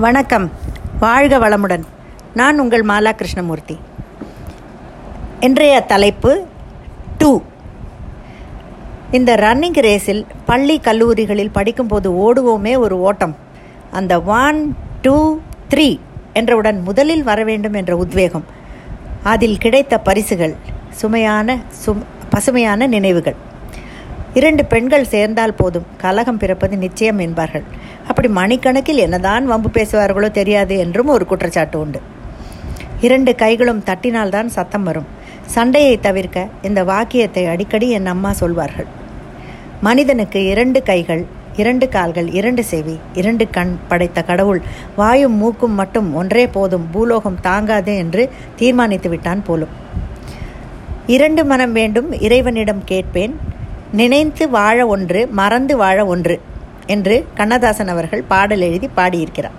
வணக்கம். வாழ்க வளமுடன். நான் உங்கள் மாலா கிருஷ்ணமூர்த்தி. இன்றைய தலைப்பு டூ இந்த ரன்னிங் ரேஸில் பள்ளி கல்லூரிகளில் படிக்கும்போது ஓடுவோமே ஒரு ஓட்டம். அந்த ஒன் டூ த்ரீ என்றவுடன் முதலில் வர வேண்டும் என்ற உத்வேகம். அதில் கிடைத்த பரிசுகள் சுமையான சும் பசுமையான நினைவுகள். இரண்டு பெண்கள் சேர்ந்தால் போதும். கலகம் பிறப்பது நிச்சயம் என்பார்கள். அப்படி மணிக்கணக்கில் என்னதான் வம்பு பேசுவார்களோ தெரியாது என்றும் ஒரு குற்றச்சாட்டு உண்டு. இரண்டு கைகளும் தட்டினால்தான் சத்தம் வரும். சண்டையை தவிர்க்க இந்த வாக்கியத்தை அடிக்கடி என் அம்மா சொல்வார்கள். மனிதனுக்கு இரண்டு கைகள் இரண்டு கால்கள் இரண்டு செவி இரண்டு கண் படைத்த கடவுள் வாயும் மூக்கும் மட்டும் ஒன்றே போதும் பூலோகம் தாங்காது என்று தீர்மானித்து விட்டான் போலும். இரண்டு மனம் வேண்டும் இறைவனிடம் கேட்பேன் நினைத்து வாழ ஒன்று மறந்து வாழ ஒன்று. என்று கண்ணதாசன் அவர்கள் பாடல் எழுதி பாடியிருக்கிறார்.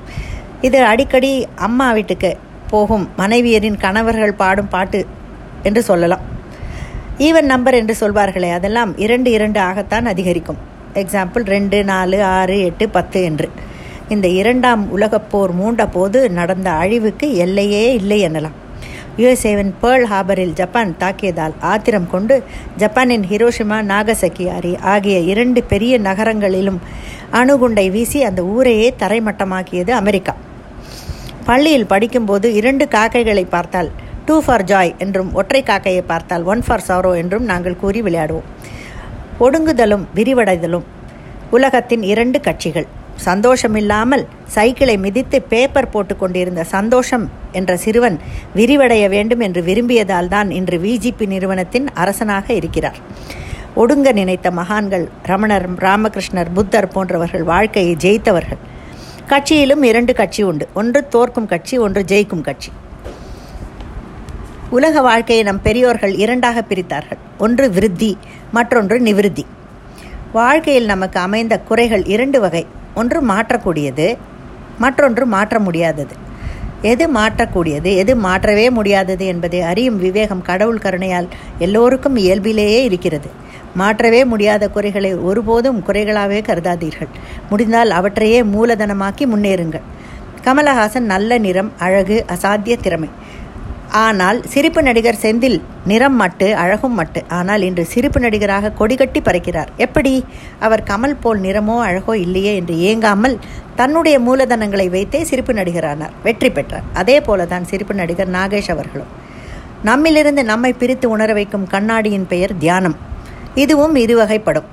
இது அடிக்கடி அம்மா வீட்டுக்கு போகும் மனைவியரின் கணவர்கள் பாடும் பாட்டு என்று சொல்லலாம். ஈவன் நம்பர் என்று சொல்வார்களே அதெல்லாம் இரண்டு இரண்டு ஆகத்தான் அதிகரிக்கும். எக்ஸாம்பிள் ரெண்டு நாலு ஆறு எட்டு பத்து என்று. இந்த இரண்டாம் உலகப்போர் மூண்ட போது நடந்த அழிவுக்கு எல்லையே இல்லை எனலாம். யுஎஸ்ஏவின் பேர்ல் ஹார்பரில் ஜப்பான் தாக்கியதால் ஆத்திரம் கொண்டு ஜப்பானின் ஹிரோஷிமா நாகசக்கியாரி ஆகிய இரண்டு பெரிய நகரங்களிலும் அணுகுண்டை வீசி அந்த ஊரையே தரைமட்டமாக்கியது அமெரிக்கா. பள்ளியில் படிக்கும்போது இரண்டு காக்கைகளை பார்த்தால் டூ ஃபார் ஜாய் என்றும் ஒற்றை காக்கையை பார்த்தால் ஒன் ஃபார் சாரோ என்றும் நாங்கள் கூறி விளையாடுவோம். ஒடுங்குதலும் விரிவடைதலும் உலகத்தின் இரண்டு கட்சிகள். சந்தோஷமில்லாமல் சைக்கிளை மிதித்து பேப்பர் போட்டு கொண்டிருந்த சந்தோஷம் என்ற சிறுவன் விரிவடைய வேண்டும் என்று விரும்பியதால் தான் இன்று விஜிபி நிறுவனத்தின் அரசனாக இருக்கிறார். ஒடுங்க நினைத்த மகான்கள் ரமணர் ராமகிருஷ்ணர் புத்தர் போன்றவர்கள் வாழ்க்கையை ஜெயித்தவர்கள். கட்சியிலும் இரண்டு கட்சி உண்டு. ஒன்று தோற்கும் கட்சி ஒன்று ஜெயிக்கும் கட்சி. உலக வாழ்க்கையை நம் பெரியோர்கள் இரண்டாக பிரித்தார்கள். ஒன்று விருத்தி மற்றொன்று நிவிருத்தி. வாழ்க்கையில் நமக்கு அமைந்த குறைகள் இரண்டு வகை. ஒன்று மாற்றக்கூடியது மற்றொன்று மாற்ற முடியாதது. எது மாற்றக்கூடியது எது மாற்றவே முடியாதது என்பதை அறியும் விவேகம் கடவுள் கருணையால் எல்லோருக்கும் இயல்பிலேயே இருக்கிறது. மாற்றவே முடியாத குறைகளை ஒருபோதும் குறைகளாகவே கருதாதீர்கள். முடிந்தால் அவற்றையே மூலதனமாக்கி முன்னேறுங்கள். கமலஹாசன் நல்ல நிறம் அழகு அசாத்திய திறமை. ஆனால் சிரிப்பு நடிகர் செந்தில் நிறம் மட்டு அழகும் மட்டு. ஆனால் இன்று சிரிப்பு நடிகராக கொடிகட்டி பறக்கிறார். எப்படி? அவர் கமல் போல் நிறமோ அழகோ இல்லையே என்று ஏங்காமல் தன்னுடைய மூலதனங்களை வைத்தே சிரிப்பு நடிகரானார். வெற்றி பெற்றார். அதே போலதான் சிரிப்பு நடிகர் நாகேஷ் அவர்களும். நம்மிலிருந்து நம்மை பிரித்து உணர வைக்கும் கண்ணாடியின் பெயர் தியானம். இதுவும் இருவகைப்படும்.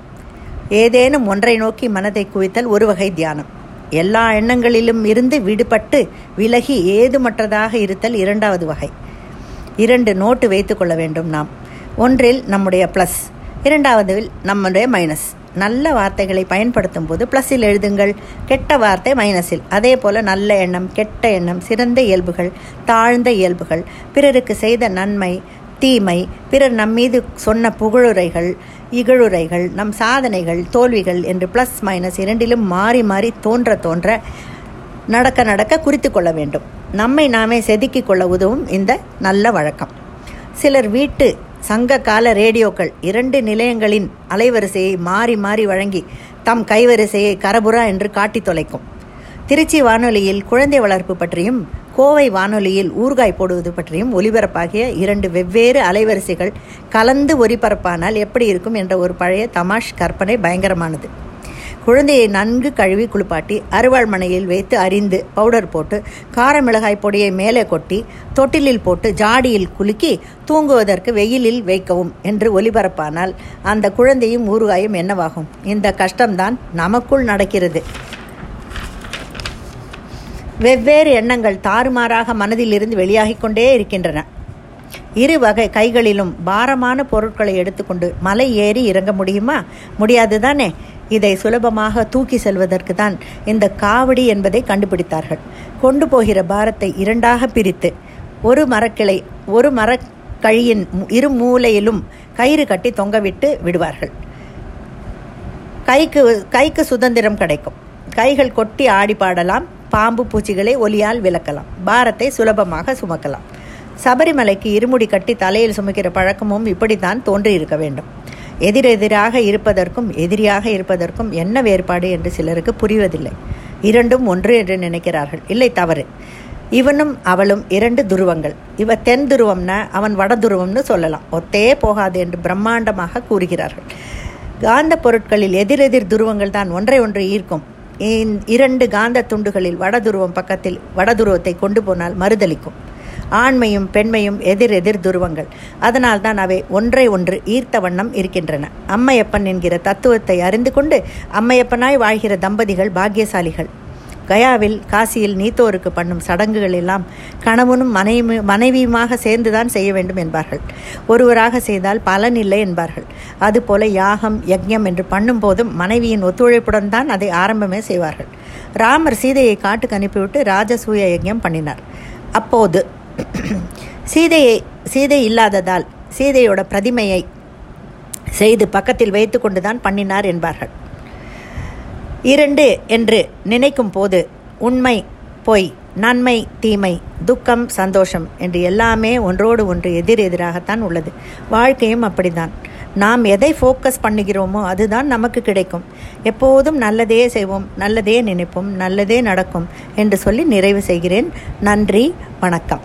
ஏதேனும் ஒன்றை நோக்கி மனதை குவித்தல் ஒரு வகை தியானம். எல்லா எண்ணங்களிலும் இருந்து விடுபட்டு விலகி ஏதுமற்றதாக இருத்தல் இரண்டாவது வகை. இரண்டு நோட்டு வைத்துக்கொள்ள வேண்டும் நாம். ஒன்றில் நம்முடைய ப்ளஸ் இரண்டாவதில் நம்முடைய மைனஸ் நல்ல வார்த்தைகளை பயன்படுத்தும் போது ப்ளஸில் எழுதுங்கள். கெட்ட வார்த்தை மைனஸில் அதே போல நல்ல எண்ணம் கெட்ட எண்ணம் சிறந்த இயல்புகள் தாழ்ந்த இயல்புகள் பிறருக்கு செய்த நன்மை தீமை பிறர் நம்மீது சொன்ன புகழுரைகள் இகழுரைகள் நம் சாதனைகள் தோல்விகள் என்று ப்ளஸ் மைனஸ் இரண்டிலும் மாறி மாறி தோன்ற தோன்ற நடக்க நடக்க குறித்து கொள்ள வேண்டும். நம்மை நாமே செதுக்கிக் கொள்ள உதவும் இந்த நல்ல வழக்கம். சிலர் வீட்டு சங்க கால ரேடியோக்கள் இரண்டு நிலையங்களின் அலைவரிசையை மாறி மாறி வழங்கி தம் கைவரிசையை கரபுரா என்று காட்டி தொலைக்கும். திருச்சி வானொலியில் குழந்தை வளர்ப்பு பற்றியும் கோவை வானொலியில் ஊர்காய் போடுவது பற்றியும் ஒலிபரப்பாகிய இரண்டு வெவ்வேறு அலைவரிசைகள் கலந்து ஒலிபரப்பானால் எப்படி இருக்கும் என்ற ஒரு பழைய தமாஷ் கற்பனை பயங்கரமானது. குழந்தையை நன்கு கழுவி குளிப்பாட்டி அருவாள் மனையில் வைத்து அரிந்து பவுடர் போட்டு கார மிளகாய் பொடியை மேலே கொட்டி தொட்டிலில் போட்டு ஜாடியில் குலுக்கி தூங்குவதற்கு வெயிலில் வைக்கவும் என்று ஒலிபரப்பானால் அந்த குழந்தையும் ஊறுகாயும் என்னவாகும்? இந்த கஷ்டம்தான் நமக்குள் நடக்கிறது. வெவ்வேறு எண்ணங்கள் தாறுமாறாக மனதிலிருந்து வெளியாகிக் கொண்டே இருக்கின்றன. இரு வகை கைகளிலும் பாரமான பொருட்களை எடுத்துக்கொண்டு மலை ஏறி இறங்க முடியுமா? முடியாது தானே இதை சுலபமாக தூக்கி செல்வதற்கு தான் இந்த காவடி என்பதை கண்டுபிடித்தார்கள். கொண்டு போகிற பாரத்தை இரண்டாக பிரித்து ஒரு மரக்கிளை ஒரு மரக்கழியின் இரு மூலையிலும் கயிறு கட்டி தொங்கவிட்டு விடுவார்கள். கைக்கு கைக்கு சுதந்திரம் கிடைக்கும். கைகள் கொட்டி ஆடி பாடலாம் பாம்பு பூச்சிகளை ஒலியால் விளக்கலாம் பாரத்தை சுலபமாக சுமக்கலாம். சபரிமலைக்கு இருமுடி கட்டி தலையில் சுமக்கிற பழக்கமும் இப்படித்தான் தோன்றியிருக்க வேண்டும். எதிரெதிராக இருப்பதற்கும் எதிரியாக இருப்பதற்கும் என்ன வேறுபாடு என்று சிலருக்கு புரிவதில்லை. இரண்டும் ஒன்று என்று நினைக்கிறார்கள். இல்லை தவறு. இவனும் அவளும் இரண்டு துருவங்கள். இவ தென் துருவம்னா அவன் வட துருவம்னு சொல்லலாம். ஒத்தே போகாது என்று பிரம்மாண்டமாக கூறுகிறார்கள். காந்த பொருட்களில் எதிரெதிர் துருவங்கள் தான் ஒன்றை ஒன்று ஈர்க்கும். இரண்டு காந்த துண்டுகளில் வடதுருவம் பக்கத்தில் வடதுருவத்தை கொண்டு போனால் மறுதளிக்கும். ஆண்மையும் பெண்மையும் எதிர் எதிர் துருவங்கள். அதனால் தான் அவை ஒன்றை ஒன்று ஈர்த்த வண்ணம் இருக்கின்றன. அம்மையப்பன் என்கிற தத்துவத்தை அறிந்து கொண்டு அம்மையப்பனாய் வாழ்கிற தம்பதிகள் பாக்கியசாலிகள். கயாவில் காசியில் நீத்தோருக்கு பண்ணும் சடங்குகள் எல்லாம் கணவனும் மனைவி மனைவியுமாக சேர்ந்துதான் செய்ய வேண்டும் என்பார்கள். ஒருவராக செய்தால் பலன் இல்லை என்பார்கள். அதுபோல யாகம் யக்ஞம் என்று பண்ணும்போதும் மனைவியின் ஒத்துழைப்புடன் தான் அதை ஆரம்பமே செய்வார்கள். ராமர் சீதையை காட்டுக்கு அனுப்பிவிட்டு ராஜசூய யஜ்யம் பண்ணினார். அப்போது சீதையை சீதை இல்லாததால் சீதையோட பிரதிமையை செய்து பக்கத்தில் வைத்து கொண்டுதான் பண்ணினார் என்பார்கள். இரண்டு என்று நினைக்கும் போது உண்மை பொய் நன்மை தீமை துக்கம் சந்தோஷம் என்று எல்லாமே ஒன்றோடு ஒன்று எதிர் எதிராகத்தான் உள்ளது. வாழ்க்கையும் அப்படிதான் நாம் எதை ஃபோக்கஸ் பண்ணுகிறோமோ அதுதான் நமக்கு கிடைக்கும். எப்போதும் நல்லதே செய்வோம் நல்லதே நினைப்போம் நல்லதே நடக்கும் என்று சொல்லி நிறைவு செய்கிறேன். நன்றி வணக்கம்.